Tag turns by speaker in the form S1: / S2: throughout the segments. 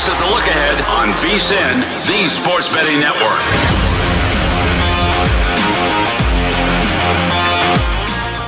S1: This is the look ahead on VSIN, the Sports Betting Network.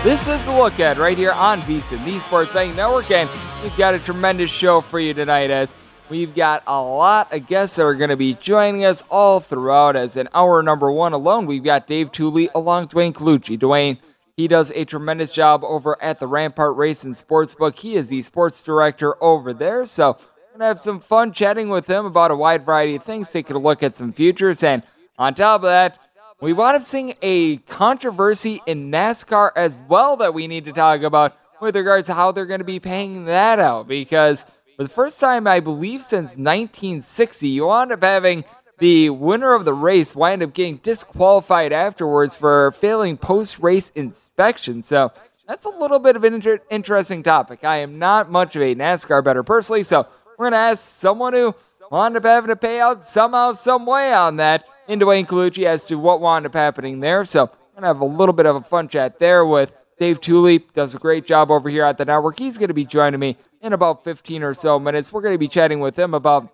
S2: This is the look ahead right here on VSIN, the Sports Betting Network, and we've got a tremendous show for you tonight as we've got a lot of guests that are going to be joining us all throughout. As in hour number one alone, we've got Dave Tuley along Duane Colucci. Duane. he does a tremendous job over at the Rampart Race and Sportsbook. He is the sports director over there, so Have some fun chatting with him about a wide variety of things, taking a look at some futures, and on top of that, we wound up seeing a controversy in NASCAR as well that we need to talk about with regards to how they're going to be paying that out. Because for the first time, I believe, since 1960, you wound up having the winner of the race wind up getting disqualified afterwards for failing post race inspection. So that's a little bit of an inter- interesting topic. I am not much of a NASCAR bettor personally, so we're going to ask someone who wound up having to pay out somehow, some way on that in Duane Colucci as to what wound up happening there. So we're going to have a little bit of a fun chat there with Dave Tuley. Does a great job over here at the network. He's going to be joining me in about 15 or so minutes. We're going to be chatting with him about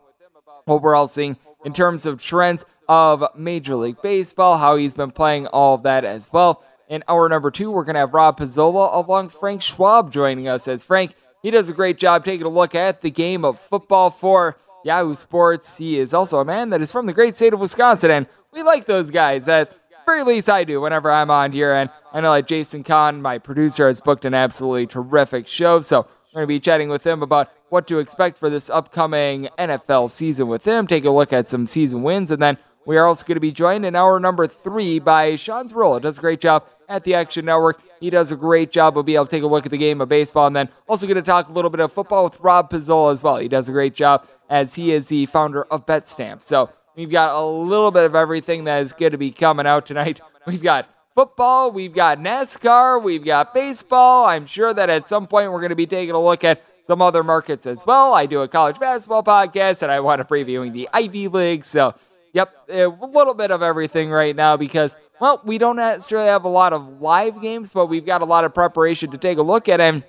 S2: what we're all seeing in terms of trends of Major League Baseball, how he's been playing all of that as well. In hour number two, we're going to have Rob Pizzola along with Frank Schwab joining us as Frank he does a great job taking a look at the game of football for Yahoo Sports. He is also a man that is from the great state of Wisconsin, and we like those guys. At very least, I do whenever I'm on here. And I know that Jason Kahn, my producer, has booked an absolutely terrific show. So we're going to be chatting with him about what to expect for this upcoming NFL season with him, take a look at some season wins, and then we are also going to be joined in hour number three by Sean Zerillo. Does a great job at the Action Network. He does a great job. We'll be able to take a look at the game of baseball and then also going to talk a little bit of football with Rob Pizzola as well. He does a great job as he is the founder of BetStamp. So we've got a little bit of everything that is going to be coming out tonight. We've got football, we've got NASCAR, we've got baseball. I'm sure that at some point we're going to be taking a look at some other markets as well. I do a college basketball podcast and I want to previewing the Ivy League. So, yep, a little bit of everything right now because well, we don't necessarily have a lot of live games, but we've got a lot of preparation to take a look at. And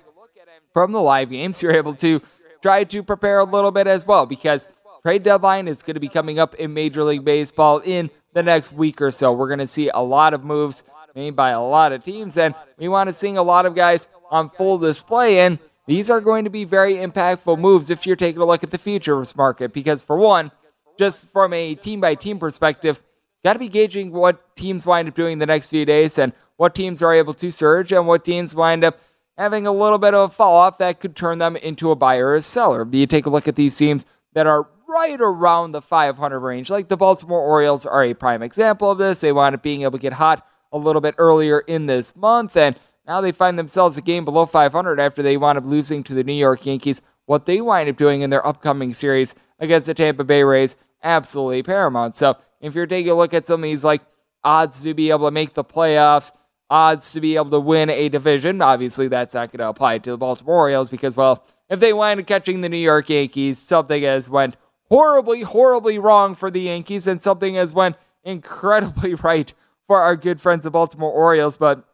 S2: from the live games, you're able to try to prepare a little bit as well because trade deadline is going to be coming up in Major League Baseball in the next week or so. We're going to see a lot of moves made by a lot of teams, and we want to see a lot of guys on full display. And these are going to be very impactful moves if you're taking a look at the futures market because, for one, just from a team by team perspective, got to be gauging what teams wind up doing the next few days and what teams are able to surge and what teams wind up having a little bit of a fall off that could turn them into a buyer or a seller. You take a look at these teams that are right around the 500 range, like the Baltimore Orioles are a prime example of this. They wind up being able to get hot a little bit earlier in this month, and now they find themselves a game below 500 after they wound up losing to the New York Yankees. What they wind up doing in their upcoming series against the Tampa Bay Rays, absolutely paramount. So if you're taking a look at some of these like odds to be able to make the playoffs, odds to be able to win a division, obviously that's not going to apply to the Baltimore Orioles because, well, if they wind up catching the New York Yankees, something has went horribly, horribly wrong for the Yankees, and something has went incredibly right for our good friends the Baltimore Orioles. But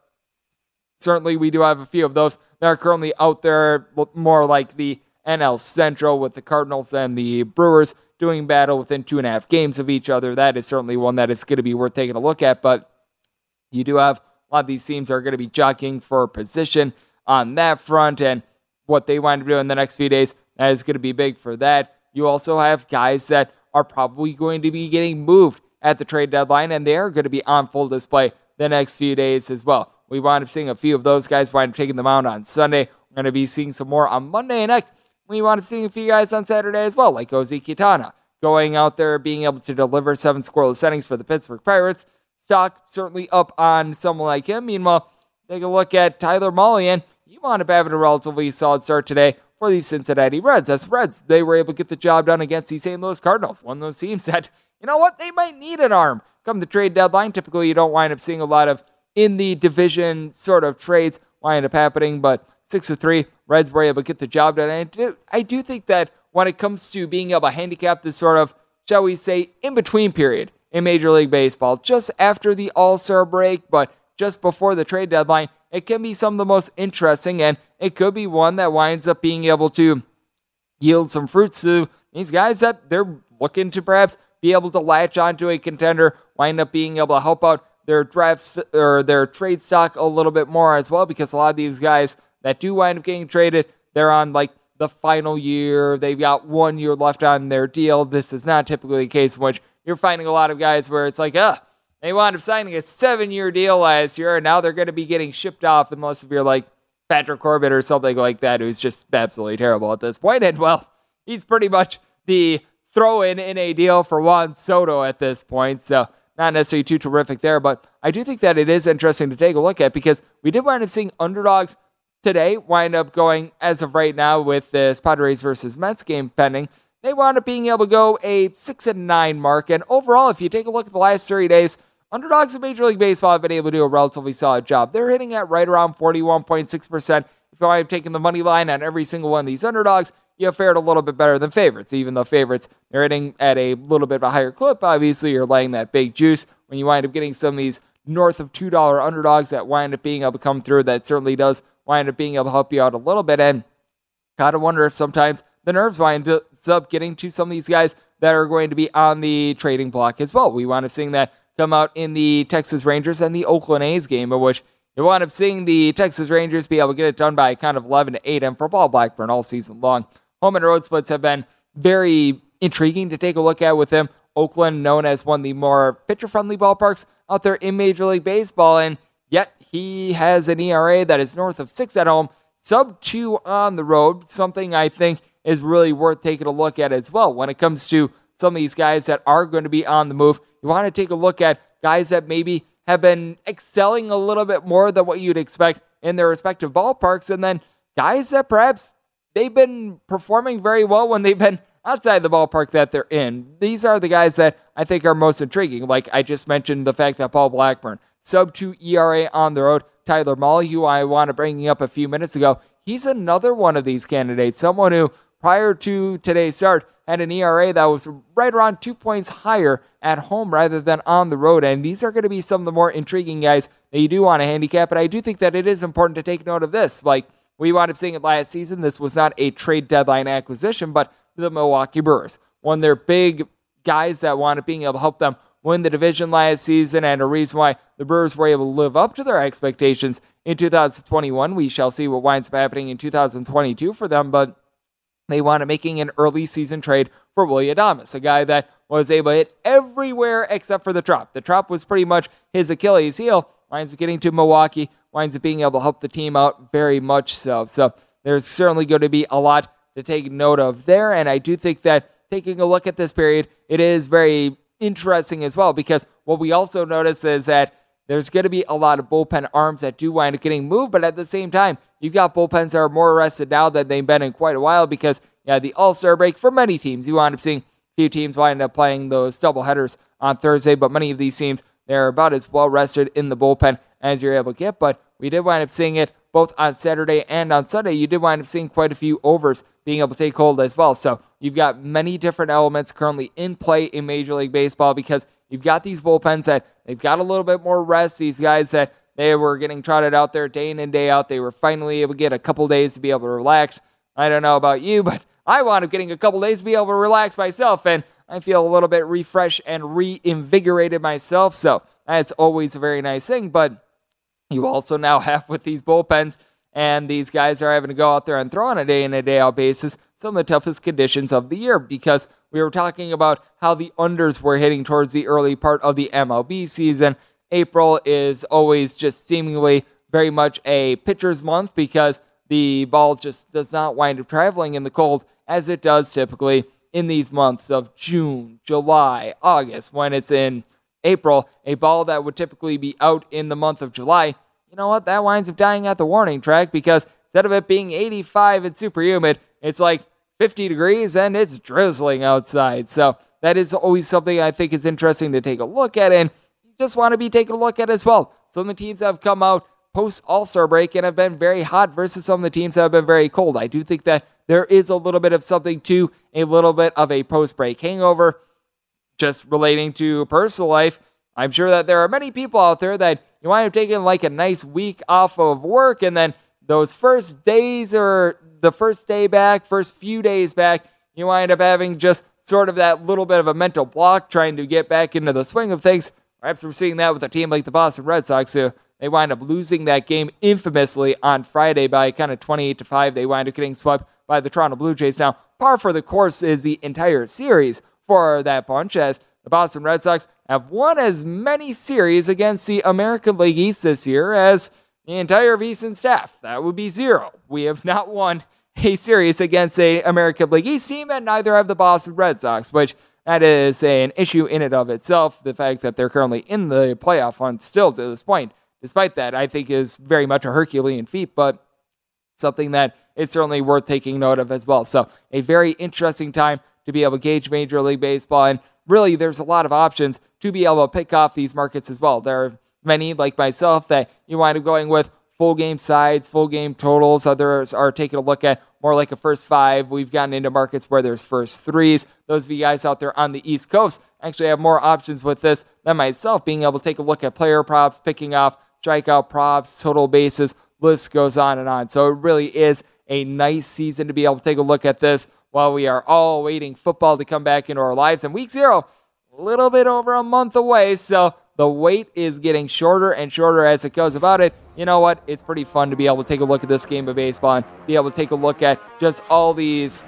S2: certainly, we do have a few of those that are currently out there, more like the NL Central with the Cardinals and the Brewers doing battle within two and a half games of each other. That is certainly one that is going to be worth taking a look at. But you do have a lot of these teams are going to be jockeying for position on that front. And what they wind up doing in the next few days, that is going to be big for that. You also have guys that are probably going to be getting moved at the trade deadline, and they are going to be on full display the next few days as well. We wind up seeing a few of those guys wind up taking the mound on Sunday. We're going to be seeing some more on Monday, and we wind to see a few guys on Saturday as well, like José Quintana, going out there being able to deliver seven scoreless innings for the Pittsburgh Pirates. Stock certainly up on someone like him. Meanwhile, take a look at Tyler Mahle, He wound up having a relatively solid start today for the Cincinnati Reds. As Reds, they were able to get the job done against the St. Louis Cardinals, one of those teams that, you know what, they might need an arm come the trade deadline. Typically, you don't wind up seeing a lot of in the division sort of trades wind up happening, but six to three, Reds were able to get the job done. And I do, I do think that when it comes to being able to handicap this sort of, shall we say, in between period in Major League Baseball, just after the All Star break, but just before the trade deadline, it can be some of the most interesting, and it could be one that winds up being able to yield some fruits to these guys that they're looking to perhaps be able to latch onto a contender, wind up being able to help out their drafts or their trade stock a little bit more as well, because a lot of these guys that do wind up getting traded, they're on like the final year. They've got one year left on their deal. This is not typically the case in which you're finding a lot of guys where it's like, uh, they wound up signing a seven year deal last year, and now they're going to be getting shipped off unless if you're like Patrick Corbin or something like that, who's just absolutely terrible at this point. And well, he's pretty much the throw in in a deal for Juan Soto at this point. So not necessarily too terrific there, but I do think that it is interesting to take a look at because we did wind up seeing underdogs today wind up going as of right now with this Padres versus Mets game pending. They wound up being able to go a six and nine mark, and overall, if you take a look at the last 30 days, underdogs in Major League Baseball have been able to do a relatively solid job. They're hitting at right around 41.6%. If you have taken the money line on every single one of these underdogs, you have fared a little bit better than favorites, even though favorites are hitting at a little bit of a higher clip. Obviously, you're laying that big juice when you wind up getting some of these north of $2 underdogs that wind up being able to come through. That certainly does wind up being able to help you out a little bit. And kind of wonder if sometimes the nerves wind up getting to some of these guys that are going to be on the trading block as well. We wind up seeing that come out in the Texas Rangers and the Oakland A's game, in which you wind up seeing the Texas Rangers be able to get it done by kind of 11 to 8 and for Paul Blackburn all season long. Home and road splits have been very intriguing to take a look at with him. Oakland, known as one of the more pitcher friendly ballparks out there in Major League Baseball, and yet he has an ERA that is north of six at home, sub two on the road, something I think is really worth taking a look at as well. When it comes to some of these guys that are going to be on the move, you want to take a look at guys that maybe have been excelling a little bit more than what you'd expect in their respective ballparks, and then guys that perhaps they've been performing very well when they've been outside the ballpark that they're in. These are the guys that I think are most intriguing. Like I just mentioned, the fact that Paul Blackburn, sub 2 ERA on the road, Tyler Mahle, who I want to bring up a few minutes ago, he's another one of these candidates, someone who prior to today's start had an ERA that was right around two points higher at home rather than on the road. And these are going to be some of the more intriguing guys that you do want to handicap. But I do think that it is important to take note of this. Like, we wound up seeing it last season. This was not a trade deadline acquisition, but the Milwaukee Brewers. One of their big guys that wound up being able to help them win the division last season, and a reason why the Brewers were able to live up to their expectations in 2021. We shall see what winds up happening in 2022 for them, but they wound up making an early season trade for Willy Adames, a guy that was able to hit everywhere except for the drop. The drop was pretty much his Achilles heel. Winds up getting to Milwaukee, winds up being able to help the team out very much so. So there's certainly going to be a lot to take note of there. And I do think that taking a look at this period, it is very interesting as well because what we also notice is that there's going to be a lot of bullpen arms that do wind up getting moved, but at the same time, you've got bullpens that are more arrested now than they've been in quite a while because yeah, the All Star break for many teams, you wind up seeing a few teams wind up playing those double headers on Thursday, but many of these teams they're about as well rested in the bullpen as you're able to get. But we did wind up seeing it both on Saturday and on Sunday. You did wind up seeing quite a few overs being able to take hold as well. So you've got many different elements currently in play in Major League Baseball because you've got these bullpens that they've got a little bit more rest. These guys that they were getting trotted out there day in and day out, they were finally able to get a couple days to be able to relax. I don't know about you, but I wound up getting a couple days to be able to relax myself, and I feel a little bit refreshed and reinvigorated myself. So that's always a very nice thing. But you also now have with these bullpens and these guys are having to go out there and throw on a day in a day out basis some of the toughest conditions of the year because we were talking about how the unders were hitting towards the early part of the MLB season. April is always just seemingly very much a pitcher's month because the ball just does not wind up traveling in the cold as it does typically in these months of June, July, August. When it's in April, a ball that would typically be out in the month of July, you know what? That winds up dying at the warning track because instead of it being 85 and super humid, it's like 50 degrees and it's drizzling outside. So that is always something I think is interesting to take a look at and you just want to be taking a look at as well. Some of the teams have come out post All Star break and have been very hot versus some of the teams that have been very cold. I do think that there is a little bit of something to a little bit of a post break hangover just relating to personal life. I'm sure that there are many people out there that you wind up taking like a nice week off of work and then those first days or the first day back, first few days back, you wind up having just sort of that little bit of a mental block trying to get back into the swing of things. Perhaps we're seeing that with a team like the Boston Red Sox, who they wind up losing that game infamously on Friday by kind of 28 to 5. They wind up getting swept by the Toronto Blue Jays. Now, par for the course is the entire series for that bunch, as the Boston Red Sox have won as many series against the American League East this year as the entire VSiN staff. That would be zero. We have not won a series against a American League East team, and neither have the Boston Red Sox, which that is an issue in and of itself. The fact that they're currently in the playoff hunt still to this point, despite that, I think is very much a Herculean feat, but something that is certainly worth taking note of as well. So, a very interesting time to be able to gauge Major League Baseball, and really, there's a lot of options to be able to pick off these markets as well. There are many, like myself, that you wind up going with full game sides, full game totals. Others are taking a look at more like a first five. We've gotten into markets where there's first threes. Those of you guys out there on the East Coast actually have more options with this than myself, being able to take a look at player props, picking off strikeout props, total bases, list goes on and on. So it really is a nice season to be able to take a look at this while we are all waiting football to come back into our lives. And week zero, a little bit over a month away. So the wait is getting shorter and shorter as it goes about it. You know what? It's pretty fun to be able to take a look at this game of baseball and be able to take a look at just all these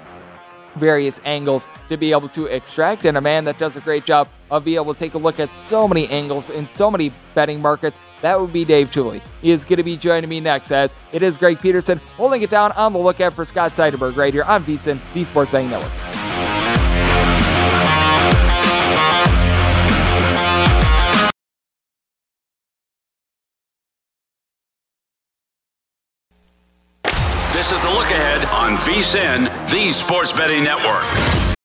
S2: various angles to be able to extract. And a man that does a great job of being able to take a look at so many angles in so many betting markets, that would be Dave Tuley. He is going to be joining me next as it is Greg Peterson holding it down on the lookout for Scott Seidenberg right here on VSiN, the Sports Betting Network.
S1: This is the look on VSiN, the Sports Betting Network.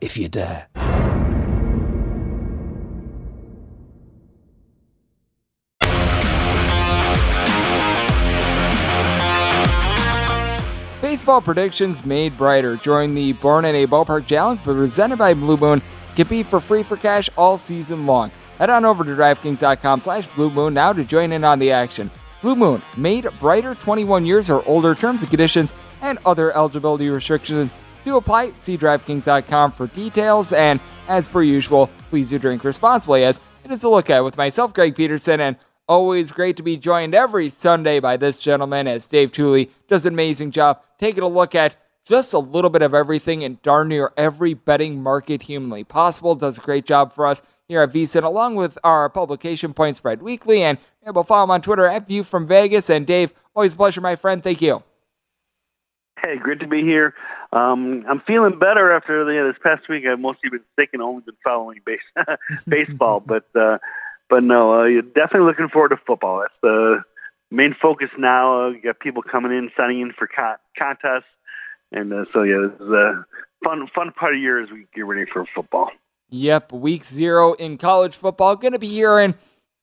S3: if you dare.
S2: Baseball predictions made brighter during the Born in a Ballpark Challenge, presented by Blue Moon. Compete for free for cash all season long. Head on over to DraftKings.com slash Blue Moon now to join in on the action. Blue Moon, made brighter 21 years or older terms and conditions and other eligibility restrictions to apply. See DraftKings.com for details. And as per usual, please do drink responsibly as it is a look at with myself, Greg Peterson, and always great to be joined every Sunday by this gentleman as Dave Tuley does an amazing job taking a look at just a little bit of everything in darn near every betting market humanly possible. Does a great job for us here at VSiN, along with our publication Point Spread Weekly. And to follow him on Twitter at View from Vegas. And Dave, always a pleasure, my friend. Thank you.
S4: Hey, great to be here. Um, I'm feeling better after this past week. I've mostly been sick and only been following base, baseball, but uh, but no, uh, definitely looking forward to football. That's the main focus now. Uh, got people coming in, signing in for co- contests, and uh, so yeah, this is a fun fun part of year as we get ready for football.
S2: Yep, week zero in college football. Going to be here in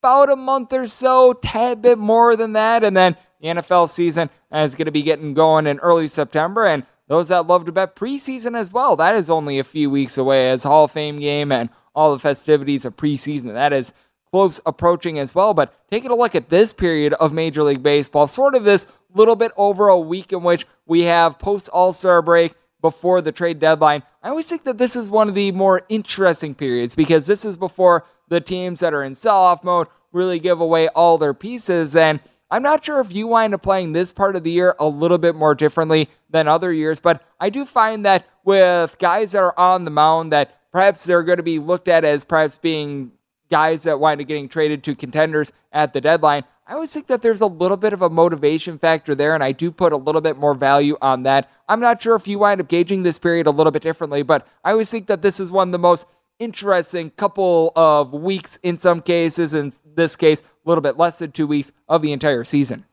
S2: about a month or so, tad bit more than that, and then the NFL season is going to be getting going in early September, and those that love to bet preseason as well. That is only a few weeks away as Hall of Fame game and all the festivities of preseason. That is close approaching as well. But taking a look at this period of Major League Baseball, sort of this little bit over a week in which we have post All Star break before the trade deadline. I always think that this is one of the more interesting periods because this is before the teams that are in sell off mode really give away all their pieces. And I'm not sure if you wind up playing this part of the year a little bit more differently than other years, but I do find that with guys that are on the mound that perhaps they're going to be looked at as perhaps being guys that wind up getting traded to contenders at the deadline. I always think that there's a little bit of a motivation factor there, and I do put a little bit more value on that. I'm not sure if you wind up gauging this period a little bit differently, but I always think that this is one of the most interesting couple of weeks in some cases, in this case, a little bit less than two weeks of the entire season.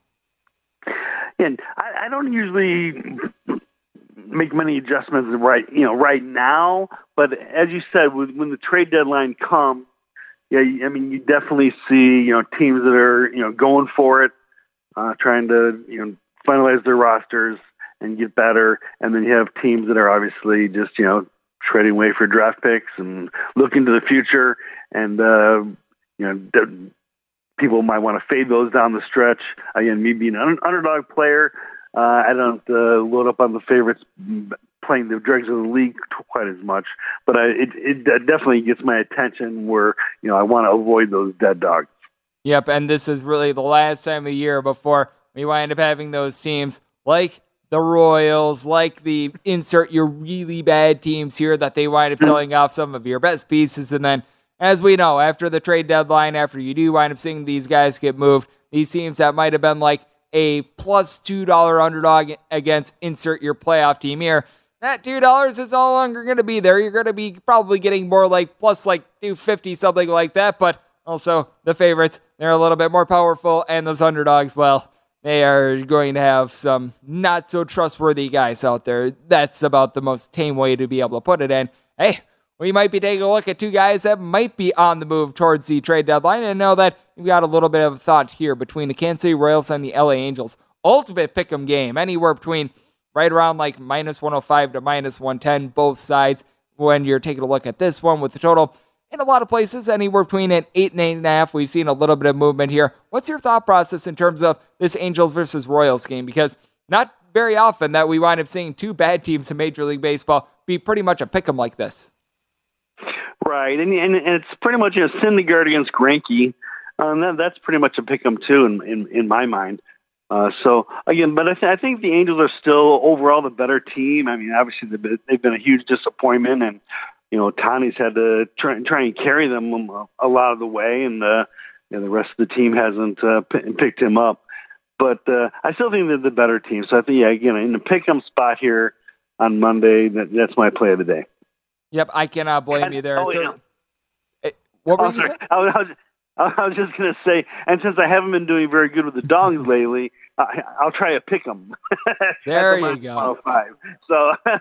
S4: And I, I don't usually make many adjustments right, you know, right now. But as you said, when the trade deadline comes, yeah, I mean, you definitely see, you know, teams that are, you know, going for it, uh, trying to, you know, finalize their rosters and get better. And then you have teams that are obviously just, you know, trading away for draft picks and looking to the future. And, uh, you know, people might want to fade those down the stretch. Again, me being an underdog player, uh, I don't uh, load up on the favorites playing the dregs of the league quite as much, but I, it, it definitely gets my attention where you know I want to avoid those dead dogs.
S2: Yep, and this is really the last time of the year before we wind up having those teams like the Royals, like the insert your really bad teams here that they wind up selling off some of your best pieces, and then as we know, after the trade deadline, after you do wind up seeing these guys get moved, these teams that might have been like a plus $2 underdog against insert your playoff team here, that $2 is no longer going to be there. You're going to be probably getting more like plus like 250, something like that. But also the favorites, they're a little bit more powerful. And those underdogs, well, they are going to have some not so trustworthy guys out there. That's about the most tame way to be able to put it in. Hey, we might be taking a look at two guys that might be on the move towards the trade deadline. And know that you've got a little bit of a thought here between the Kansas City Royals and the LA Angels. Ultimate pick 'em game, anywhere between right around like minus 105 to minus 110, both sides. When you're taking a look at this one with the total in a lot of places, anywhere between an eight and eight and a half. We've seen a little bit of movement here. What's your thought process in terms of this Angels versus Royals game? Because not very often that we wind up seeing two bad teams in Major League Baseball be pretty much a pick 'em like this.
S4: Right, and and, and it's pretty much you know Syndergaard against Greinke. Um, that, that's pretty much a pick 'em too in in, in my mind. Uh, so again, but I, th- I think the Angels are still overall the better team. I mean, obviously they've been, they've been a huge disappointment, and you know Tony's had to try, try and carry them a, lot of the way, and uh, you know, the rest of the team hasn't uh, p- picked him up. But uh, I still think they're the better team. So I think yeah, again in the pick 'em spot here on Monday, that, that's my play of the day.
S2: Yep, I cannot blame and, you there.
S4: Oh, yeah.
S2: Eh, what were oh, you saying? I
S4: was, I was just going to say, and since I haven't been doing very good with the dogs lately, I, will try to pick them.
S2: there you go.
S4: Five. So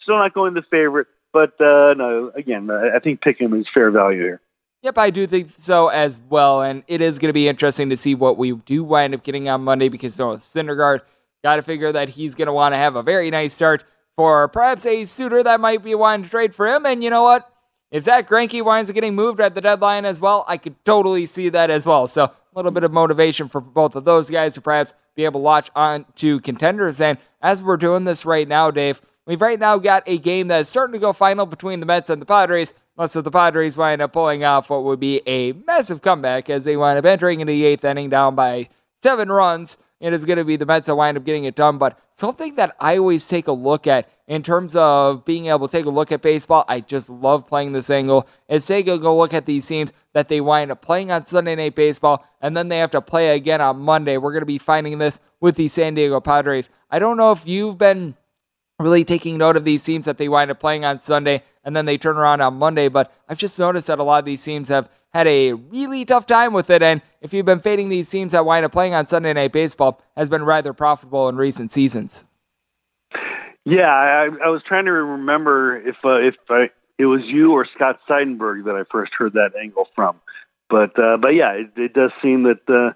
S4: still not going the favorite, but uh, no. Again, I think pick them is fair value here.
S2: Yep, I do think so as well, and it is going to be interesting to see what we do wind up getting on Monday because you know, Syndergaard got to figure that he's going to want to have a very nice start for perhaps a suitor that might be wanting to trade for him. And you know what? If Zack Greinke winds up getting moved at the deadline as well, I could totally see that as well. So a little bit of motivation for both of those guys to perhaps be able to latch on to contenders. And as we're doing this right now, Dave, we've right now got a game that is certain to go final between the Mets and the Padres. Unless the Padres wind up pulling off what would be a massive comeback as they wind up entering into the eighth inning down by seven runs it is going to be the Mets that wind up getting it done. But something that I always take a look at in terms of being able to take a look at baseball, I just love playing this angle, is take a go look at these teams that they wind up playing on Sunday Night Baseball, and then they have to play again on Monday. We're going to be finding this with the San Diego Padres. I don't know if you've been really taking note of these teams that they wind up playing on Sunday and then they turn around on Monday. But I've just noticed that a lot of these teams have had a really tough time with it. And if you've been fading these teams that wind up playing on Sunday Night Baseball, has been rather profitable in recent seasons.
S4: Yeah, I, I was trying to remember if uh, if I, it was you or Scott Seidenberg that I first heard that angle from. But uh, but yeah, it, it does seem that uh,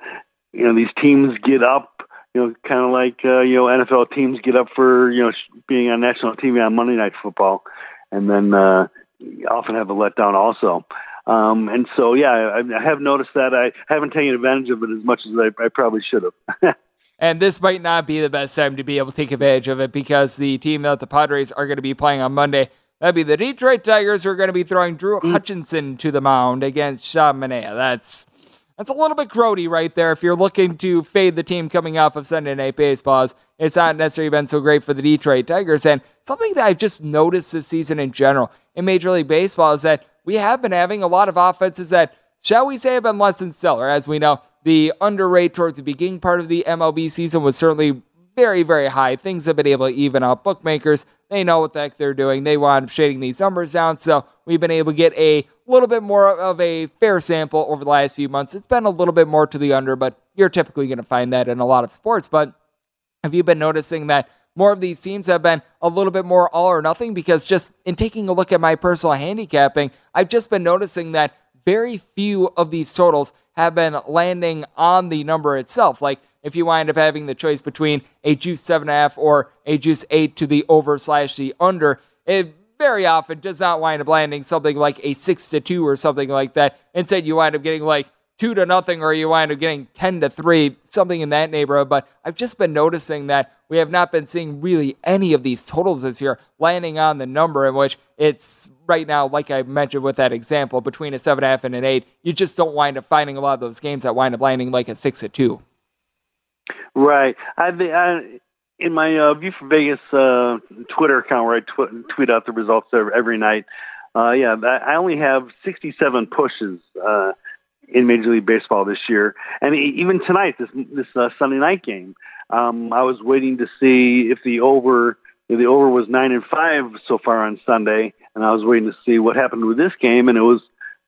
S4: you know these teams get up, you know, kind of like uh, you know NFL teams get up for you know being on national TV on Monday Night Football, and then uh, often have a letdown also. Um, and so, yeah, I, I have noticed that. I haven't taken advantage of it as much as I, I probably should have.
S2: And this might not be the best time to be able to take advantage of it because the team that the Padres are going to be playing on Monday, that'd be the Detroit Tigers, who are going to be throwing Drew mm. Hutchison to the mound against Sean Manaea. That's that's a little bit grody right there. If you're looking to fade the team coming off of Sunday Night Baseballs, it's not necessarily been so great for the Detroit Tigers. And something that I've just noticed this season in general in Major League Baseball is that we have been having a lot of offenses that, shall we say, have been less than stellar. As we know, the underrate towards the beginning part of the MLB season was certainly very, very high. Things have been able to even out. Bookmakers, they know what the heck they're doing. They want shading these numbers down. So we've been able to get a little bit more of a fair sample over the last few months. It's been a little bit more to the under, but you're typically going to find that in a lot of sports. But have you been noticing that more of these teams have been a little bit more all or nothing? Because just in taking a look at my personal handicapping, I've just been noticing that very few of these totals have been landing on the number itself. Like if you wind up having the choice between a juice seven and a half or a juice eight to the over slash the under, it very often does not wind up landing something like a six to two or something like that. Instead, you wind up getting like two to nothing or you wind up getting 10 to three, something in that neighborhood. But I've just been noticing that we have not been seeing really any of these totals this year landing on the number in which it's right now, like I mentioned with that example, between a seven and an eight. You just don't wind up finding a lot of those games that wind up landing like a six to two.
S4: Right. I, I in my uh, View from Vegas uh, Twitter account where I tw- tweet out the results every night. Uh, yeah, I only have 67 pushes uh, in Major League Baseball this year, and even tonight, this this uh, Sunday night game, um, I was waiting to see if the over the over was nine and five so far on Sunday, and I was waiting to see what happened with this game, and it was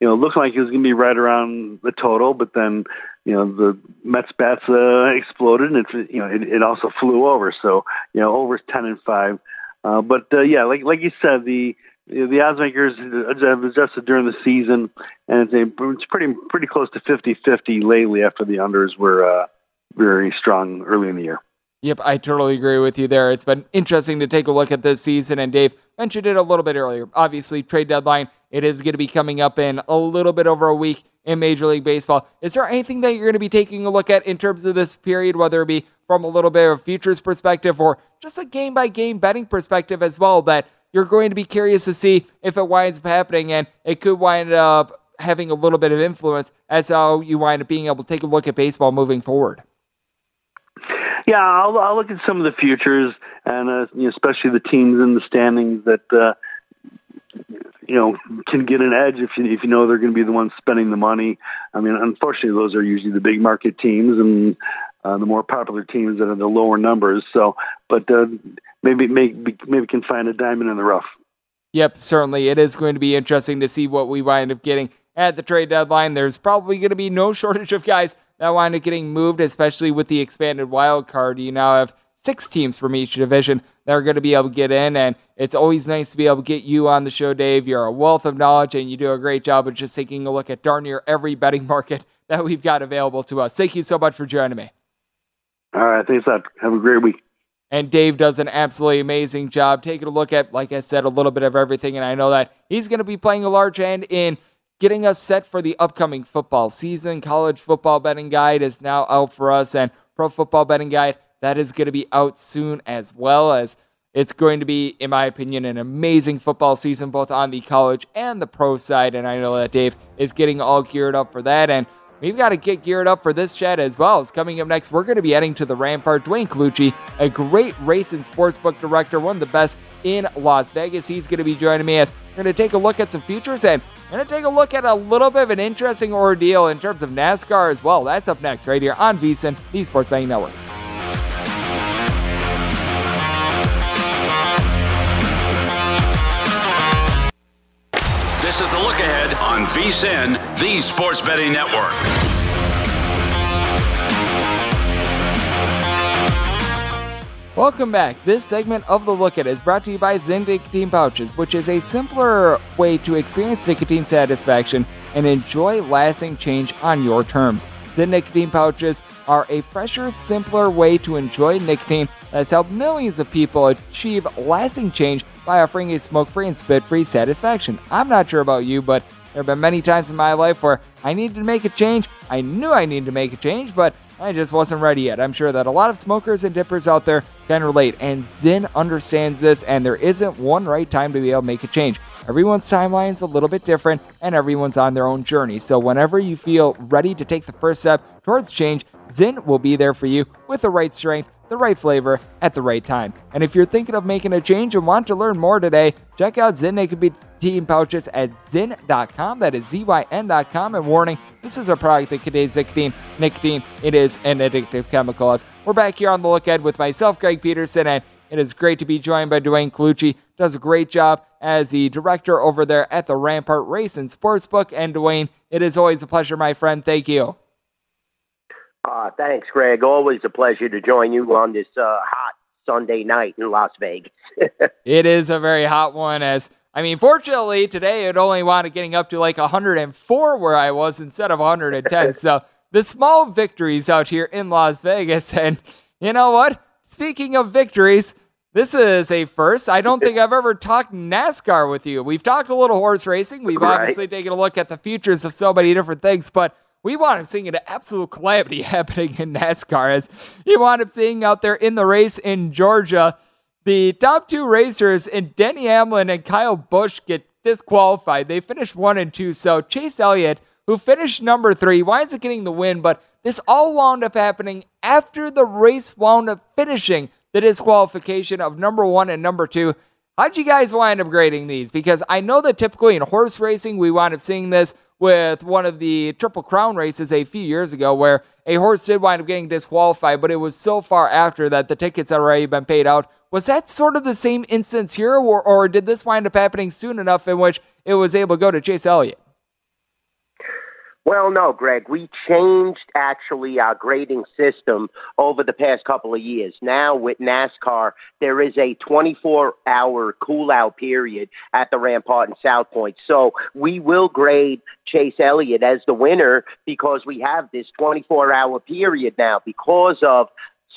S4: you know looked like it was going to be right around the total, but then you know the Mets bats uh, exploded, and it's you know it, it also flew over, so you know over ten and five. Uh, but uh, yeah, like like you said, the the odds makers have adjusted during the season, and it's, a, it's pretty pretty close to 50-50 lately after the unders were uh, very strong early in the year.
S2: Yep, I totally agree with you there. It's been interesting to take a look at this season, and Dave mentioned it a little bit earlier. Obviously, trade deadline, it is going to be coming up in a little bit over a week in Major League Baseball. Is there anything that you're going to be taking a look at in terms of this period, whether it be from a little bit of futures perspective or just a game by game betting perspective as well, that you're going to be curious to see if it winds up happening and it could wind up having a little bit of influence as how you wind up being able to take a look at baseball moving forward.
S4: Yeah, I'll, I'll look at some of the futures and uh, you know, especially the teams in the standings that uh, you know can get an edge if you if you know they're going to be the ones spending the money. I mean, unfortunately, those are usually the big market teams and uh, the more popular teams that are the lower numbers. So, but uh, maybe maybe maybe can find a diamond in the rough.
S2: Yep, certainly. It is going to be interesting to see what we wind up getting at the trade deadline. There's probably going to be no shortage of guys that wind up getting moved, especially with the expanded wild card. You now have six teams from each division that are going to be able to get in, and it's always nice to be able to get you on the show, Dave. You're a wealth of knowledge, and you do a great job of just taking a look at darn near every betting market that we've got available to us. Thank you so much for joining me.
S4: All right, thanks. Doug. Have a great week.
S2: And Dave does an absolutely amazing job taking a look at, like I said, a little bit of everything. And I know that he's going to be playing a large hand in getting us set for the upcoming football season. College football betting guide is now out for us, and pro football betting guide that is going to be out soon as well as it's going to be, in my opinion, an amazing football season, both on the college and the pro side. And I know that Dave is getting all geared up for that. And We've got to get geared up for this chat as well. As coming up next, we're going to be heading to the Rampart. Duane Colucci, a great race and sportsbook director, one of the best in Las Vegas. He's going to be joining me as we're going to take a look at some futures and we're going to take a look at a little bit of an interesting ordeal in terms of NASCAR as well. That's up next right here on VSIN, the Sports Betting Network.
S1: Is the look ahead on VSIN, the Sports Betting Network.
S2: Welcome back. This segment of The Look At is brought to you by Zyn Nicotine Pouches, which is a simpler way to experience nicotine satisfaction and enjoy lasting change on your terms. Zyn Nicotine Pouches are a fresher, simpler way to enjoy nicotine that has helped millions of people achieve lasting change by offering a smoke free and spit free satisfaction. I'm not sure about you, but there have been many times in my life where I needed to make a change. I knew I needed to make a change, but I just wasn't ready yet. I'm sure that a lot of smokers and dippers out there can relate, and Zyn understands this, and there isn't one right time to be able to make a change. Everyone's timeline is a little bit different, and everyone's on their own journey. So, whenever you feel ready to take the first step towards change, Zyn will be there for you with the right strength, the right flavor, at the right time. And if you're thinking of making a change and want to learn more today, check out Zyn Nicotine Pouches at Zyn.com. That is Z-Y-N.com. And warning, this is a product that contains nicotine. Nicotine, it is an addictive chemical. We're back here on the look ahead with myself, Greg Peterson, and it is great to be joined by Duane Colucci. Does a great job as the director over there at the Rampart Race and Sportsbook. And Duane, it is always a pleasure, my friend. Thank you.
S5: Uh, thanks, Greg. Always a pleasure to join you on this uh, hot Sunday night in Las Vegas.
S2: it is a very hot one. As I mean, fortunately today it only wound getting up to like 104 where I was instead of 110. so the small victories out here in Las Vegas, and you know what? Speaking of victories. This is a first. I don't think I've ever talked NASCAR with you. We've talked a little horse racing. We've right. obviously taken a look at the futures of so many different things, but we wound up seeing an absolute calamity happening in NASCAR as you wound up seeing out there in the race in Georgia. The top two racers in Denny Hamlin and Kyle Busch get disqualified. They finished one and two. So Chase Elliott, who finished number three, winds up getting the win, but this all wound up happening after the race wound up finishing the disqualification of number one and number two. How'd you guys wind up grading these? Because I know that typically in horse racing, we wind up seeing this with one of the Triple Crown races a few years ago where a horse did wind up getting disqualified, but it was so far after that the tickets had already been paid out. Was that sort of the same instance here, or, or did this wind up happening soon enough in which it was able to go to Chase Elliott?
S5: Well, no, Greg. We changed actually our grading system over the past couple of years. Now with NASCAR, there is a 24 hour cool out period at the Rampart and South Point. So we will grade Chase Elliott as the winner because we have this 24 hour period now because of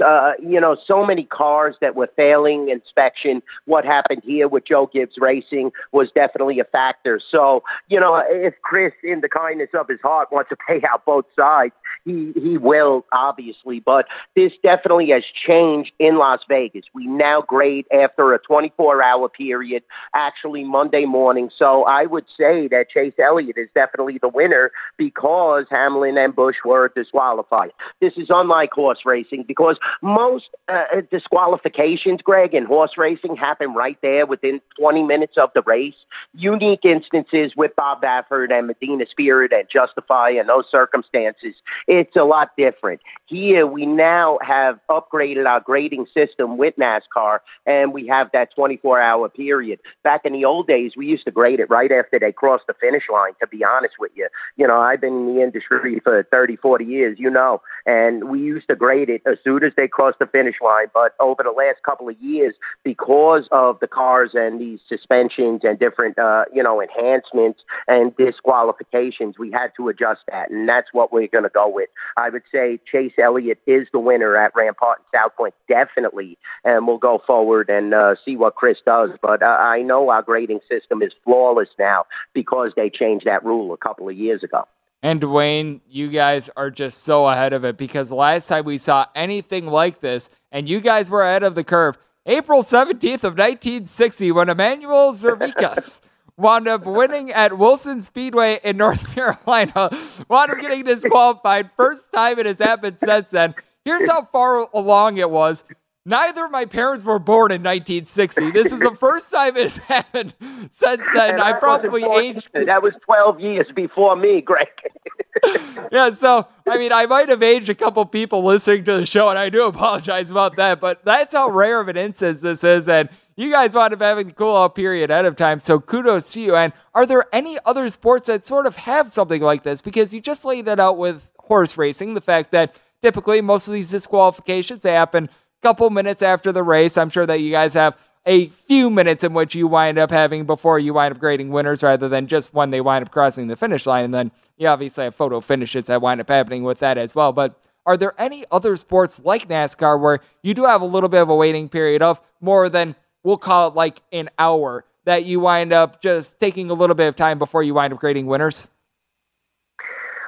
S5: uh, you know, so many cars that were failing inspection. What happened here with Joe Gibbs Racing was definitely a factor. So, you know, if Chris, in the kindness of his heart, wants to pay out both sides, he he will obviously. But this definitely has changed in Las Vegas. We now grade after a 24-hour period, actually Monday morning. So I would say that Chase Elliott is definitely the winner because Hamlin and Busch were disqualified. This is unlike horse racing because most uh, disqualifications, Greg, in horse racing happen right there within 20 minutes of the race. Unique instances with Bob Baffert and Medina Spirit and Justify and those circumstances, it's a lot different. Here, we now have upgraded our grading system with NASCAR, and we have that 24 hour period. Back in the old days, we used to grade it right after they crossed the finish line, to be honest with you. You know, I've been in the industry for 30, 40 years, you know, and we used to grade it as soon as they crossed the finish line. But over the last couple of years, because of the cars and these suspensions and different, uh, you know, enhancements and disqualifications, we had to adjust that. And that's what we're going to go with. I would say Chase Elliott is the winner at Rampart and South Point, definitely. And we'll go forward and uh, see what Chris does. But uh, I know our grading system is flawless now because they changed that rule a couple of years ago.
S2: And Duane, you guys are just so ahead of it because last time we saw anything like this, and you guys were ahead of the curve, April 17th of 1960, when Emanuel Zervakis wound up winning at Wilson Speedway in North Carolina, wound up getting disqualified. First time it has happened since then. Here's how far along it was. Neither of my parents were born in 1960. This is the first time it's happened since then. I probably aged.
S5: That was 12 years before me, Greg.
S2: yeah, so I mean, I might have aged a couple people listening to the show, and I do apologize about that. But that's how rare of an instance this is. And you guys wound up having the cool off period ahead of time. So kudos to you. And are there any other sports that sort of have something like this? Because you just laid it out with horse racing, the fact that typically most of these disqualifications happen couple minutes after the race. I'm sure that you guys have a few minutes in which you wind up having before you wind up grading winners rather than just when they wind up crossing the finish line. And then you obviously have photo finishes that wind up happening with that as well. But are there any other sports like NASCAR where you do have a little bit of a waiting period of more than, we'll call it like an hour, that you wind up just taking a little bit of time before you wind up grading winners?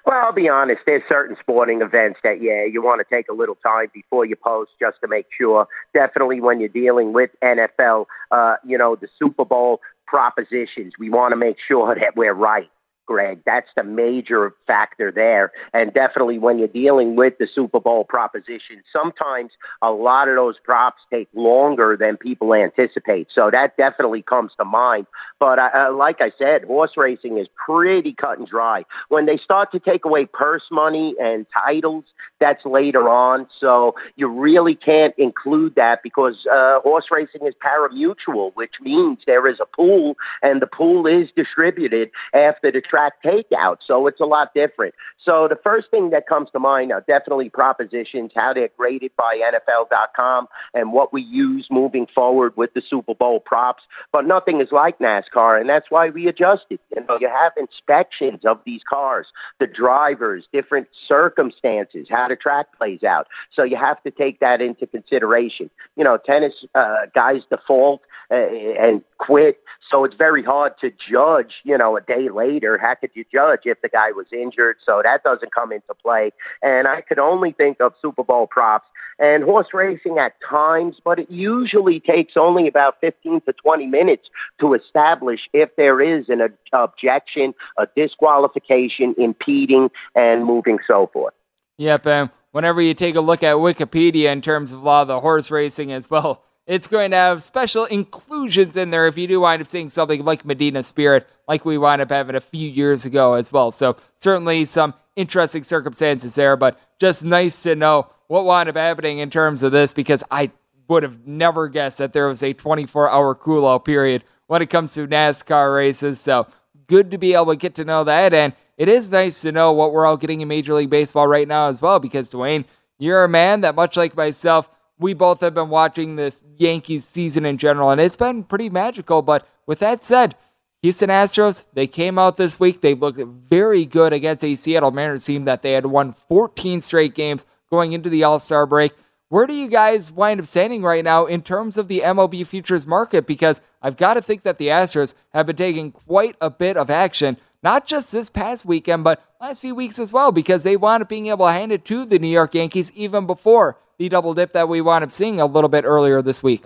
S5: Well, I'll be honest. There's certain sporting events that, yeah, you want to take a little time before you post just to make sure. Definitely when you're dealing with NFL, uh, you know, the Super Bowl propositions, we want to make sure that we're right. Greg. That's the major factor there. And definitely when you're dealing with the Super Bowl proposition, sometimes a lot of those props take longer than people anticipate. So that definitely comes to mind. But uh, uh, like I said, horse racing is pretty cut and dry. When they start to take away purse money and titles, that's later on. So you really can't include that because uh, horse racing is pari-mutuel, which means there is a pool and the pool is distributed after the track takeout. So it's a lot different. So the first thing that comes to mind are definitely propositions, how they're graded by NFL.com and what we use moving forward with the Super Bowl props. But nothing is like NASCAR, and that's why we adjusted. You know, you have inspections of these cars, the drivers, different circumstances, how the track plays out. So you have to take that into consideration. You know, tennis uh, guys default uh, and quit. So it's very hard to judge, you know, a day later. How could you judge if the guy was injured? So that doesn't come into play. And I could only think of Super Bowl props and horse racing at times, but it usually takes only about 15 to 20 minutes to establish if there is an objection, a disqualification, impeding, and moving so forth.
S2: Yep, and whenever you take a look at Wikipedia in terms of a lot of the horse racing as well, it's going to have special inclusions in there if you do wind up seeing something like Medina Spirit, like we wound up having a few years ago as well. So certainly some interesting circumstances there, but just nice to know what wound up happening in terms of this because I would have never guessed that there was a 24 hour cool out period when it comes to NASCAR races. So good to be able to get to know that. And it is nice to know what we're all getting in Major League Baseball right now as well because, Duane, you're a man that, much like myself, we both have been watching this Yankees season in general, and it's been pretty magical. But with that said, Houston Astros, they came out this week. They looked very good against a Seattle Mariners team that they had won 14 straight games going into the All Star break. Where do you guys wind up standing right now in terms of the MLB futures market? Because I've got to think that the Astros have been taking quite a bit of action, not just this past weekend, but last few weeks as well, because they wound up being able to hand it to the New York Yankees even before the double dip that we wound up seeing a little bit earlier this week.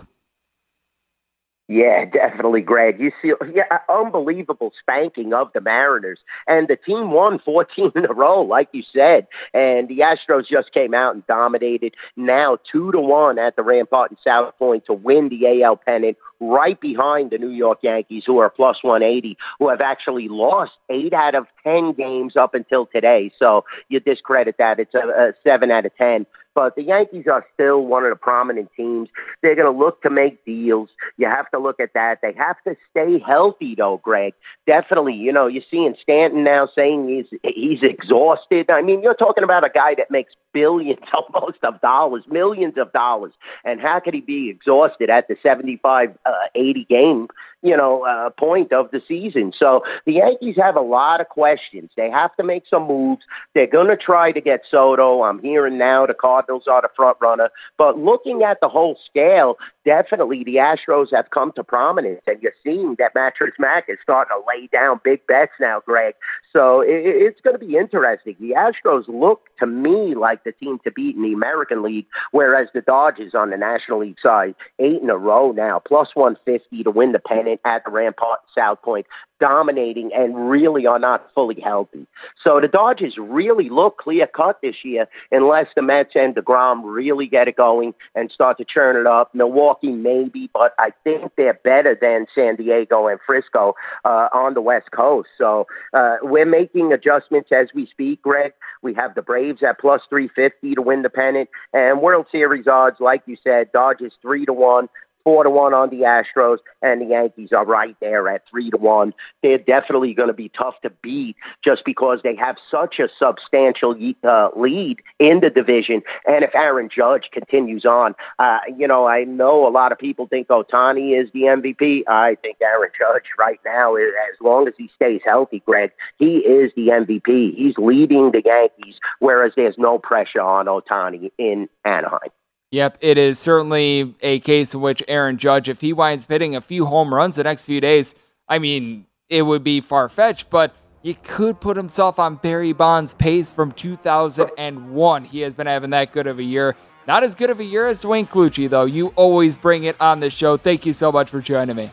S5: Yeah, definitely, Greg. You see, yeah, unbelievable spanking of the Mariners, and the team won 14 in a row, like you said. And the Astros just came out and dominated. Now two to one at the Rampart and South Point to win the AL pennant, right behind the New York Yankees, who are plus 180, who have actually lost eight out of 10 games up until today. So you discredit that; it's a, a seven out of 10 but the Yankees are still one of the prominent teams. They're going to look to make deals. You have to look at that. They have to stay healthy, though, Greg. Definitely. You know, you're seeing Stanton now saying he's he's exhausted. I mean, you're talking about a guy that makes billions almost of dollars, millions of dollars, and how could he be exhausted at the 75, uh, 80 game? You know, uh, point of the season. So the Yankees have a lot of questions. They have to make some moves. They're going to try to get Soto. I'm hearing now the Cardinals are the front runner. But looking at the whole scale, definitely the Astros have come to prominence, and you're seeing that Mattress Mac is starting to lay down big bets now, Greg. So it, it's going to be interesting. The Astros look to me like the team to beat in the American League, whereas the Dodgers on the National League side, eight in a row now, plus 150 to win the pennant at the Rampart South Point dominating and really are not fully healthy. So the Dodgers really look clear cut this year unless the Mets and DeGrom really get it going and start to churn it up. Milwaukee maybe, but I think they're better than San Diego and Frisco uh, on the West Coast. So uh, we're making adjustments as we speak, Greg. We have the Braves at plus 350 to win the pennant and World Series odds, like you said, Dodgers 3 to 1, four to one on the Astros, and the Yankees are right there at three to one. They're definitely going to be tough to beat just because they have such a substantial uh, lead in the division. And if Aaron Judge continues on, uh, you know, I know a lot of people think Ohtani is the MVP. I think Aaron Judge right now, as long as he stays healthy, Greg, he is the MVP. He's leading the Yankees, whereas there's no pressure on Ohtani in Anaheim.
S2: Yep, it is certainly a case in which Aaron Judge, if he winds hitting a few home runs the next few days, I mean, it would be far fetched, but he could put himself on Barry Bonds' pace from 2001. He has been having that good of a year. Not as good of a year as Duane Colucci, though. You always bring it on the show. Thank you so much for joining me.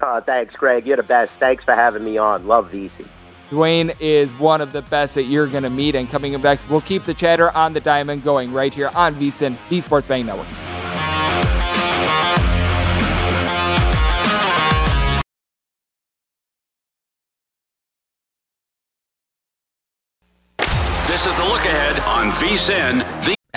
S5: Uh, thanks, Greg. You're the best. Thanks for having me on. Love VC.
S2: Duane is one of the best that you're going to meet. And coming up next, we'll keep the chatter on the diamond going right here on VSIN, the Sports Betting Network.
S1: This is the look ahead on VSIN, the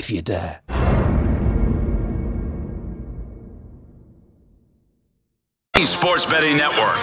S3: if you dare.
S1: Sports Betting Network.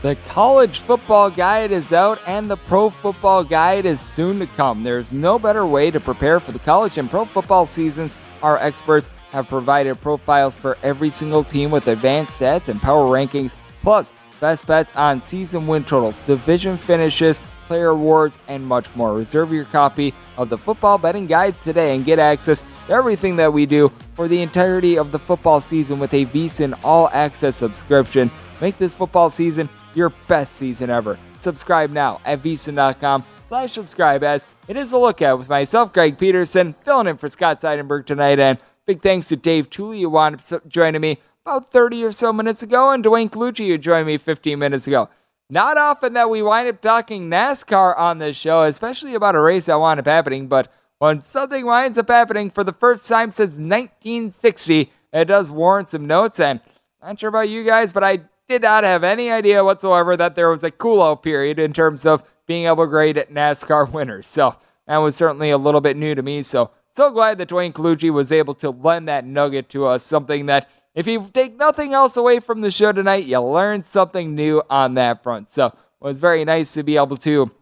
S2: The college football guide is out and the pro football guide is soon to come. There's no better way to prepare for the college and pro football seasons. Our experts have provided profiles for every single team with advanced stats and power rankings, plus best bets on season win totals, division finishes, player awards, and much more. Reserve your copy of the football betting guide today and get access to everything that we do for the entirety of the football season with a VSIN all access subscription. Make this football season your best season ever. Subscribe now at vsin.com slash subscribe as it is a look at with myself, Greg Peterson, filling in for Scott Seidenberg tonight. And big thanks to Dave Tuley, who wound up joining me about 30 or so minutes ago, and Duane Colucci, who joined me 15 minutes ago. Not often that we wind up talking NASCAR on this show, especially about a race that wound up happening, but when something winds up happening for the first time since 1960, it does warrant some notes. And not sure about you guys, but I did not have any idea whatsoever that there was a cool out period in terms of being able to grade NASCAR winners. So that was certainly a little bit new to me. So, so glad that Duane Colucci was able to lend that nugget to us, something that if you take nothing else away from the show tonight, you learned something new on that front. So it was very nice to be able to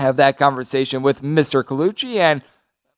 S2: have that conversation with Mr. Colucci. And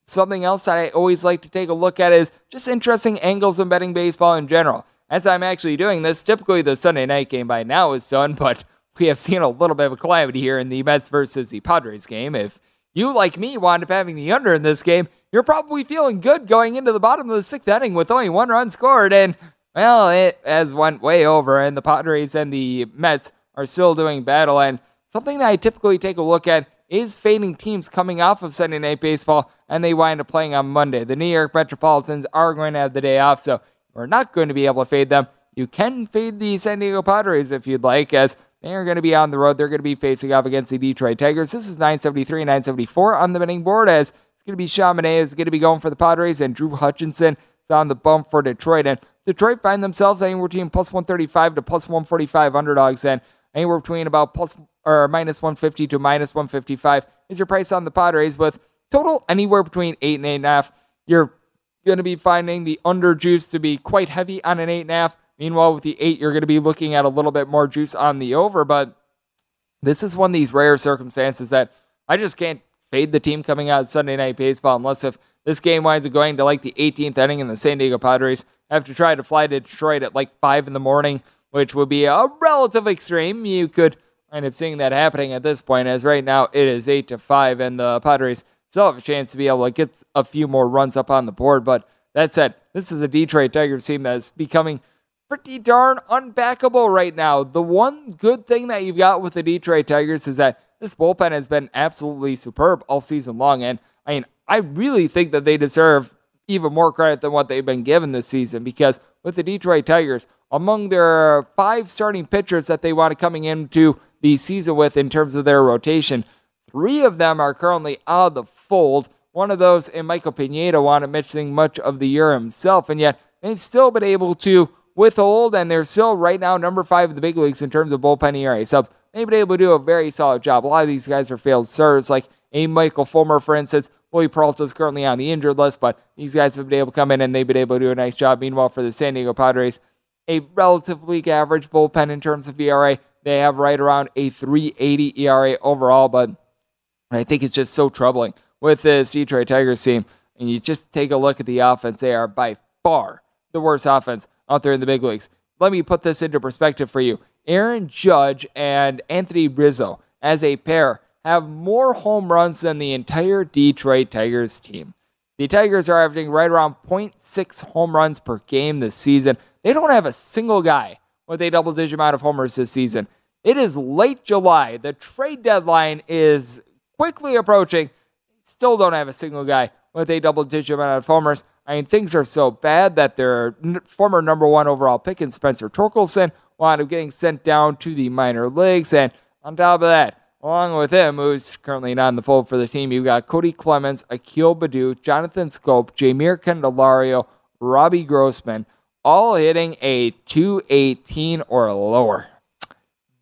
S2: something else that I always like to take a look at is just interesting angles in betting baseball in general. As I'm actually doing this, typically the Sunday night game by now is done, but we have seen a little bit of a calamity here in the Mets versus the Padres game. If you, like me, wound up having the under in this game, you're probably feeling good going into the bottom of the sixth inning with only one run scored. And, well, it has went way over, and the Padres and the Mets are still doing battle. And something that I typically take a look at is fading teams coming off of Sunday Night Baseball, and they wind up playing on Monday. The New York Metropolitans are going to have the day off, so we're not going to be able to fade them. You can fade the San Diego Padres if you'd like, as they are going to be on the road. They're going to be facing off against the Detroit Tigers. This is 973 974 on the betting board, as it's going to be Manaea is going to be going for the Padres, and Drew Hutchinson is on the bump for Detroit. And Detroit find themselves anywhere between plus 135 to plus 145 underdogs, and anywhere between about plus or minus 150 to minus 155 is your price on the Padres, with total anywhere between eight and eight and a half. You're going to be finding the under juice to be quite heavy on an eight and a half. Meanwhile, with the eight, you're going to be looking at a little bit more juice on the over. But this is one of these rare circumstances that I just can't fade the team coming out Sunday Night Baseball unless if this game winds up going to like the 18th inning, and the San Diego Padres have to try to fly to Detroit at like 5 in the morning, which would be a relative extreme. You could end up seeing that happening at this point, as right now it is 8 to 5, and the Padres still have a chance to be able to get a few more runs up on the board. But that said, this is a Detroit Tigers team that's becoming pretty darn unbackable right now. The one good thing that you've got with the Detroit Tigers is that this bullpen has been absolutely superb all season long. And I mean, I really think that they deserve even more credit than what they've been given this season because with the Detroit Tigers, among their five starting pitchers that they wanted coming into the season with in terms of their rotation, three of them are currently out of the fold. One of those in Michael Pineda wanted missing much of the year himself, and yet they've still been able to withhold, and they're still right now number five in the big leagues in terms of bullpen ERA. So they've been able to do a very solid job. A lot of these guys are failed starters, like a Michael Fulmer, for instance. Wily Peralta is currently on the injured list, but these guys have been able to come in and they've been able to do a nice job. Meanwhile, for the San Diego Padres, a relatively average bullpen in terms of ERA. They have right around a 380 ERA overall, but I think it's just so troubling with this Detroit Tigers team. And you just take a look at the offense, they are by far the worst offense out there in the big leagues. Let me put this into perspective for you. Aaron Judge and Anthony Rizzo, as a pair, have more home runs than the entire Detroit Tigers team. The Tigers are averaging right around 0.6 home runs per game this season. They don't have a single guy with a double digit amount of homers this season. It is late July. The trade deadline is quickly approaching. Still don't have a single guy with a double digit amount of homers. I mean, things are so bad that their former number one overall pick in Spencer Torkelson wound up getting sent down to the minor leagues. And on top of that, along with him, who's currently not in the fold for the team, you've got Cody Clemens, Akil Baddoo, Jonathan Schoop, Jeimer Candelario, Robbie Grossman, all hitting a 218 or lower.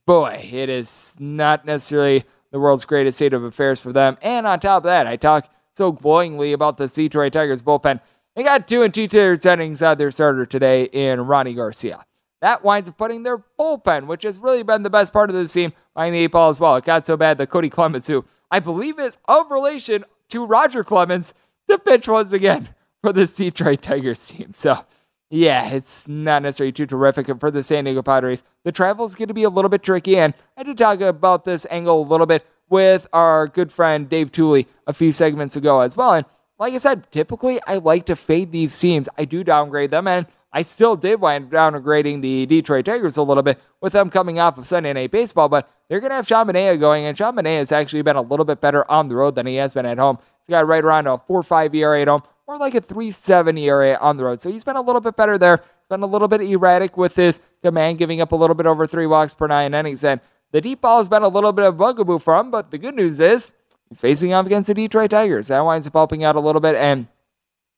S2: Boy, it is not necessarily the world's greatest state of affairs for them. And on top of that, I talk so glowingly about the Detroit Tigers bullpen. They got two and two thirds innings out of their starter today in Rony Garcia. That winds up putting their bullpen, which has really been the best part of the team, behind the eight ball as well. It got so bad that Cody Clemens, who I believe is of relation to Roger Clemens, to pitch once again for this Detroit Tigers team. So, yeah, it's not necessarily too terrific. And for the San Diego Padres, the travel is going to be a little bit tricky. And I did talk about this angle a little bit with our good friend Dave Tuley a few segments ago as well. And like I said, typically I like to fade these teams. I do downgrade them, and I still did wind downgrading the Detroit Tigers a little bit with them coming off of Sunday Night Baseball, but they're going to have Sean Manaea going, and Sean Manaea has actually been a little bit better on the road than he has been at home. He's got right around a 4 5 ERA at home, more like a 3 7 ERA on the road. So he's been a little bit better there. He's been a little bit erratic with his command, giving up a little bit over three walks per nine innings. And the deep ball has been a little bit of bugaboo for him, but the good news is He's facing off against the Detroit Tigers. That winds up helping out a little bit. And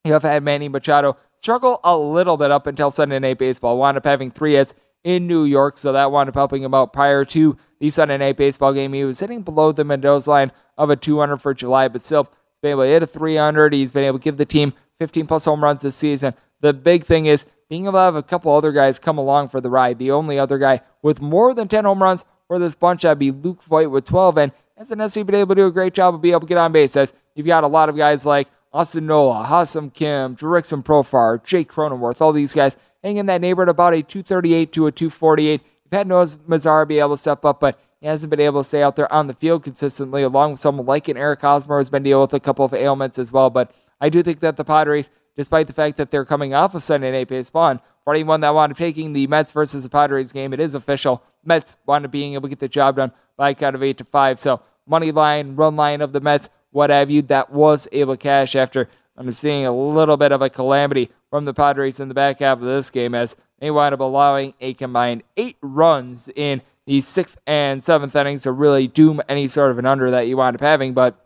S2: you have had Manny Machado struggle a little bit up until Sunday Night Baseball. Wound up having three hits in New York, so that wound up helping him out prior to the Sunday Night Baseball game. He was hitting below the Mendoza line of a 200 for July, but still been able to hit a 300. He's been able to give the team 15 plus home runs this season. The big thing is being able to have a couple other guys come along for the ride. The only other guy with more than 10 home runs for this bunch that'd be Luke Voit with 12, and hasn't necessarily been able to do a great job of being able to get on base. As you've got a lot of guys like Austin Nola, Ha-Seong Kim, Jurickson Profar, Jake Cronenworth, all these guys hanging in that neighborhood about a 238 to a 248. You've had Nomar Mazara be able to step up, but he hasn't been able to stay out there on the field consistently, along with someone like an Eric Hosmer has been dealing with a couple of ailments as well. But I do think that the Padres, despite the fact that they're coming off of Sunday Night Baseball, for anyone that wanted taking the Mets versus the Padres game, it is official. Mets wanted being able to get the job done by a count of eight to five. So money line, run line of the Mets, what have you, that was able to cash after I'm seeing a little bit of a calamity from the Padres in the back half of this game as they wind up allowing a combined eight runs in the sixth and seventh innings to really doom any sort of an under that you wind up having. But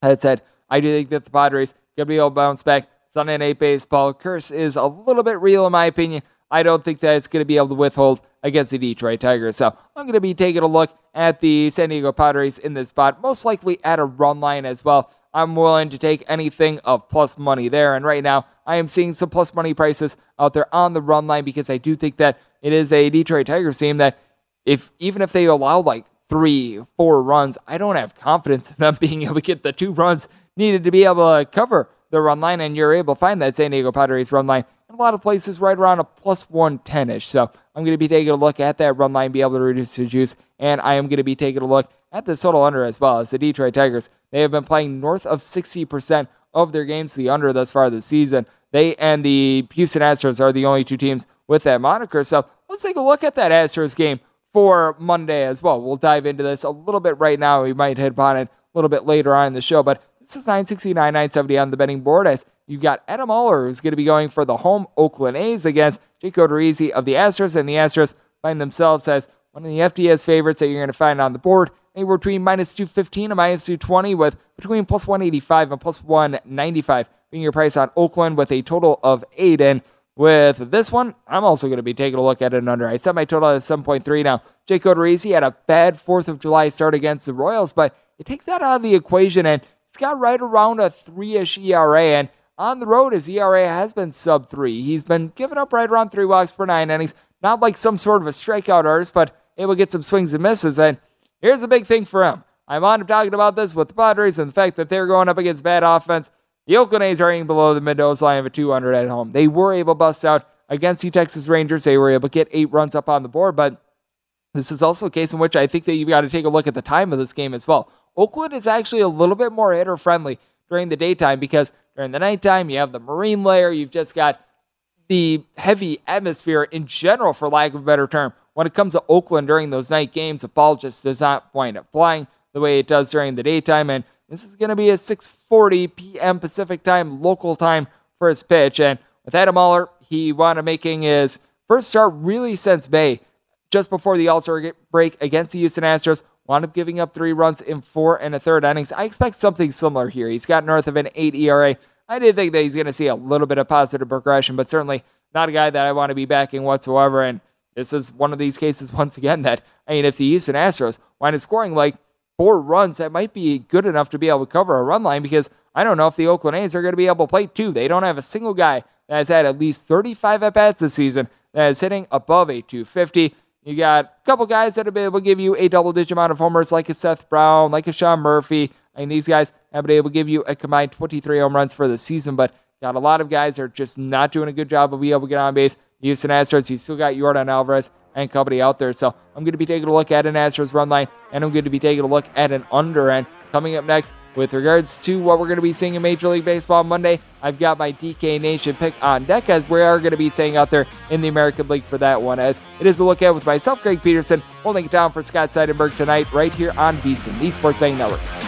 S2: that said, I do think that the Padres to be able to bounce back. Sunday Night Baseball curse is a little bit real in my opinion. I don't think that it's going to be able to withhold against the Detroit Tigers. So I'm going to be taking a look at the San Diego Padres in this spot, most likely at a run line as well. I'm willing to take anything of plus money there. And right now, I am seeing some plus money prices out there on the run line because I do think that it is a Detroit Tigers team that, if even if they allow like three, four runs, I don't have confidence in them being able to get the two runs needed to be able to cover the run line, and you're able to find that San Diego Padres run line in a lot of places right around a plus 110 ish. So I'm going to be taking a look at that run line, be able to reduce the juice, and I am going to be taking a look at the total under as well as the Detroit Tigers. They have been playing north of 60% of their games the under thus far this season. They and the Houston Astros are the only two teams with that moniker. So let's take a look at that Astros game for Monday as well. We'll dive into this a little bit right now. We might hit upon it a little bit later on in the show, but this is 969, 970 on the betting board as you've got Adam Oller who's going to be going for the home Oakland A's against Jake Odorizzi of the Astros, and the Astros find themselves as one of the FDS favorites that you're going to find on the board. Anywhere between minus 215 and minus 220 with between plus 185 and plus 195 being your price on Oakland with a total of eight. And with this one, I'm also going to be taking a look at an under. I set my total at 7.3 now. Jake Odorizzi had a bad 4th of July start against the Royals, but you take that out of the equation and got right around a 3-ish ERA. And on the road, his ERA has been sub 3. He's been giving up right around 3 walks per 9 innings. Not like some sort of a strikeout artist, but able to get some swings and misses. And here's a big thing for him. I'm on talking about this with the Padres and the fact that they're going up against bad offense. The Oakland A's are aiming below the Mendoza line of a 200 at home. They were able to bust out against the Texas Rangers. They were able to get eight runs up on the board, but this is also a case in which I think that you've got to take a look at the time of this game as well. Oakland is actually a little bit more hitter friendly during the daytime because during the nighttime you have the marine layer. You've just got the heavy atmosphere in general, for lack of a better term. When it comes to Oakland during those night games, the ball just does not wind up flying the way it does during the daytime. And this is going to be a 6:40 p.m. Pacific time, local time for his pitch. And with Adam Oller, he wound up making his first start really since May, just before the All-Star break against the Houston Astros. Wound up giving up three runs in four and a third innings. I expect something similar here. He's got north of an eight ERA. I did think that he's going to see a little bit of positive progression, but certainly not a guy that I want to be backing whatsoever. And this is one of these cases once again that I mean, if the Houston Astros wind up scoring like four runs, that might be good enough to be able to cover a run line because I don't know if the Oakland A's are going to be able to play two. They don't have a single guy that has had at least 35 at bats this season that is hitting above a 250. You got a couple guys that have been able to give you a double digit amount of homers, like a Seth Brown, like a Sean Murphy. Mean, these guys have been able to give you a combined 23 home runs for the season, but got a lot of guys that are just not doing a good job of being able to get on base. Houston Astros, you still got Yordan Alvarez and company out there. So I'm going to be taking a look at an Astros run line, and I'm going to be taking a look at an under end. Coming up next, with regards to what we're going to be seeing in Major League Baseball Monday, I've got my DK Nation pick on deck as we are going to be staying out there in the American League for that one. As it is a look at with myself, Greg Peterson, holding it down for Scott Seidenberg tonight, right here on VSiN, the Sports Betting Network.